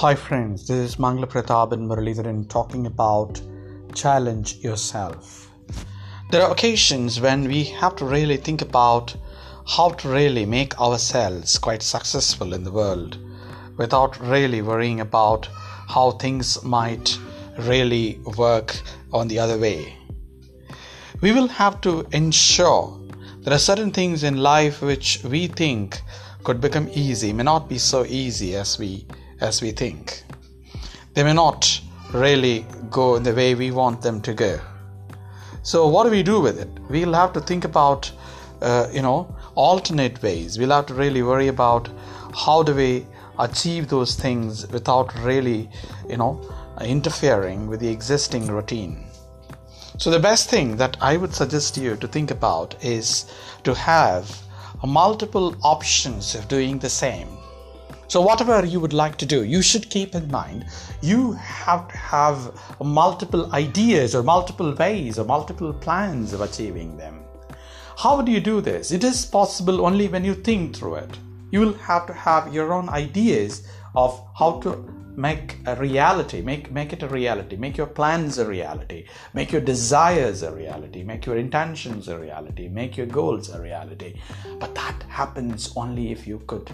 Hi, friends, this is Mangalaprathaban Muralidharan talking about challenge yourself. There are occasions when we have to really think about how to really make ourselves quite successful in the world without really worrying about how things might really work on the other way. We will have to ensure there are certain things in life which we think could become easy may not be so easy as we as we think. They may not really go in the way we want them to go. So, what do we do with it? We'll have to think about, uh, you know, alternate ways. We'll have to really worry about how do we achieve those things without really, you know, interfering with the existing routine. So, the best thing that I would suggest you to think about is to have multiple options of doing the same so, whatever you would like to do, you should keep in mind you have to have multiple ideas or multiple ways or multiple plans of achieving them. How do you do this? It is possible only when you think through it. You will have to have your own ideas of how to make a reality make make it a reality make your plans a reality make your desires a reality make your intentions a reality make your goals a reality but that happens only if you could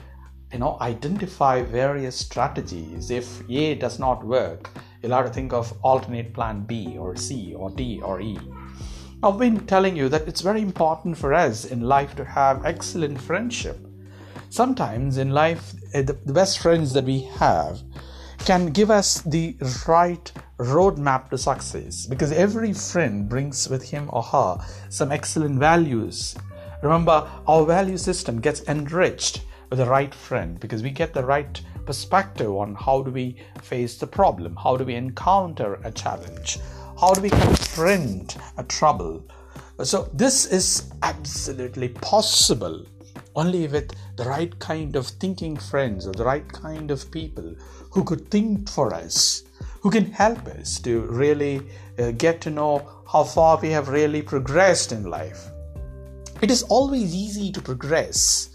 you know identify various strategies. If a does not work you'll have to think of alternate plan b or c or d or e. I've been telling you that it's very important for us in life to have excellent friendship. Sometimes in life eh, the, best friends that we have can give us the right roadmap to success because every friend brings with him or her some excellent values. Remember our value system gets enriched the right friend because we get the right perspective on how do we face the problem, how do we encounter a challenge, how do we confront a trouble. So, this is absolutely possible only with the right kind of thinking friends or the right kind of people who could think for us, who can help us to really uh, get to know how far we have really progressed in life. It is always easy to progress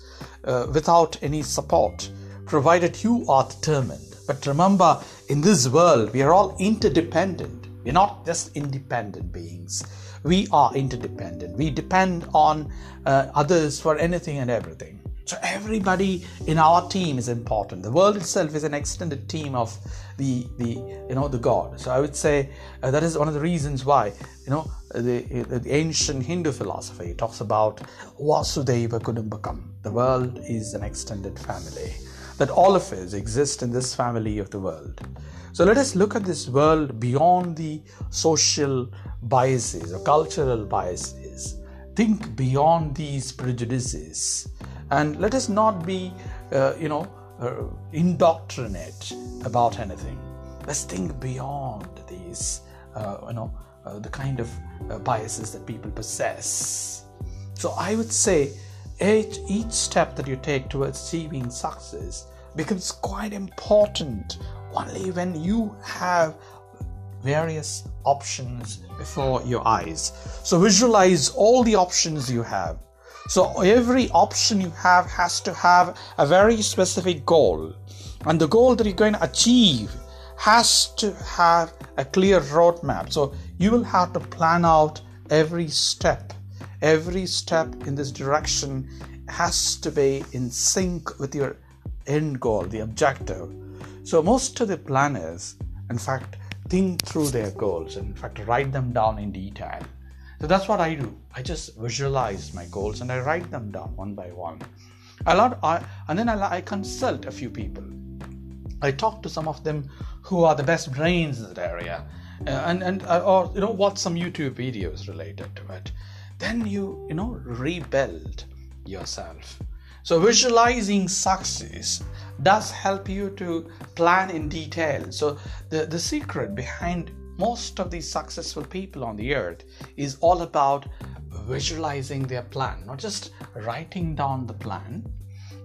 uh, without any support, provided you are determined. But remember, in this world, we are all interdependent. We're not just independent beings. We are interdependent. We depend on uh, others for anything and everything. So everybody in our team is important. The world itself is an extended team of the the you know the God. So I would say uh, that is one of the reasons why you know the, the ancient Hindu philosophy talks about Vasudhaiva Kudumbakam. The world is an extended family. That all of us exist in this family of the world. So let us look at this world beyond the social biases or cultural biases. Think beyond these prejudices and let us not be uh, you know uh, indoctrinate about anything. Let's think beyond these uh, you know uh, the kind of biases that people possess. So i would say each, each step that you take towards achieving success becomes quite important only when you have various options before your eyes. So visualize all the options you have so every option you have has to have a very specific goal. And the goal that you're going to achieve has to have a clear roadmap. So you will have to plan out every step. Every step in this direction has to be in sync with your end goal, the objective. So most of the planners, in fact, think through their goals and in fact write them down in detail so that's what I do. I just visualize my goals and I write them down one by one. A lot, I, and then I, I consult a few people. I talk to some of them who are the best brains in that area, uh, and and uh, or you know watch some YouTube videos related to it. Then you you know rebuild yourself. So visualizing success does help you to plan in detail. So the the secret behind most of these successful people on the earth is all about visualizing their plan, not just writing down the plan.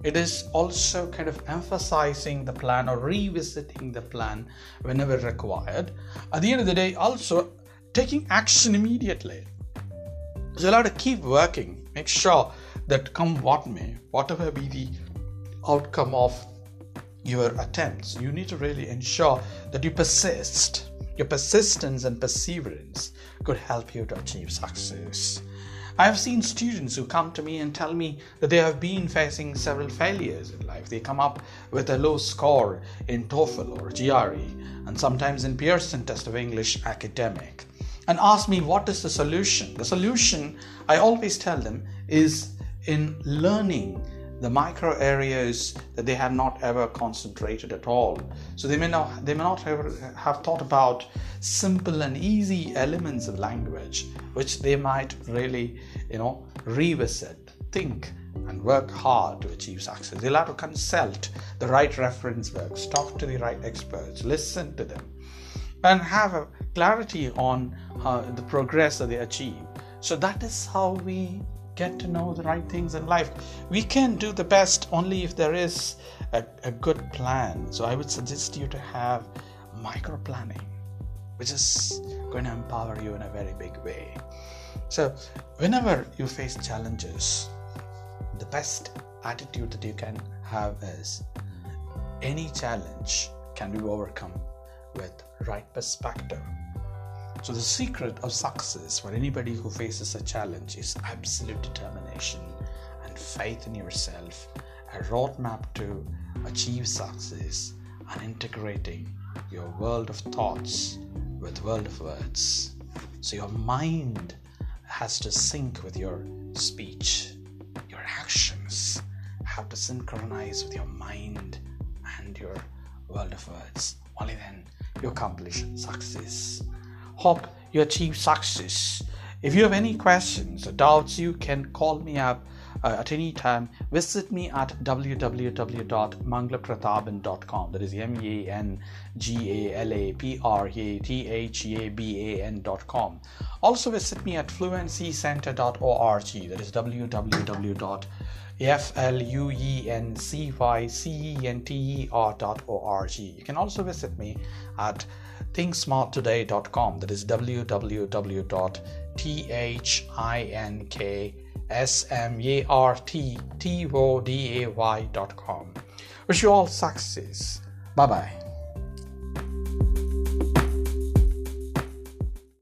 It is also kind of emphasizing the plan or revisiting the plan whenever required. At the end of the day, also taking action immediately. So you'll have to keep working. Make sure that come what may, whatever be the outcome of your attempts. You need to really ensure that you persist. Your persistence and perseverance could help you to achieve success. I have seen students who come to me and tell me that they have been facing several failures in life. They come up with a low score in TOEFL or GRE and sometimes in Pearson test of English academic and ask me what is the solution. The solution, I always tell them, is in learning the micro areas that they have not ever concentrated at all. So they may not they may not ever have thought about simple and easy elements of language which they might really you know revisit think and work hard to achieve success. They'll have to consult the right reference works talk to the right experts listen to them and have a clarity on uh, the progress that they achieve. So that is how we get to know the right things in life. We can do the best only if there is a, a good plan. So I would suggest you to have micro planning, which is going to empower you in a very big way. So, whenever you face challenges, the best attitude that you can have is any challenge can be overcome with right perspective so, the secret of success for anybody who faces a challenge is absolute determination and faith in yourself, a roadmap to achieve success, and integrating your world of thoughts with world of words. So, your mind has to sync with your speech, your actions have to synchronize with your mind and your world of words. Only then you accomplish success. Hope you achieve success. If you have any questions or doubts, you can call me up uh, at any time. Visit me at www.mangalaprathaban.com. That is M A N G A L A P R A T H A B A N.com. Also visit me at fluencycenter.org. That is www.fluencycenter.org. You can also visit me at thinksmarttoday.com. That is www.thinksmarttoday.com. Wish you all success. Bye bye.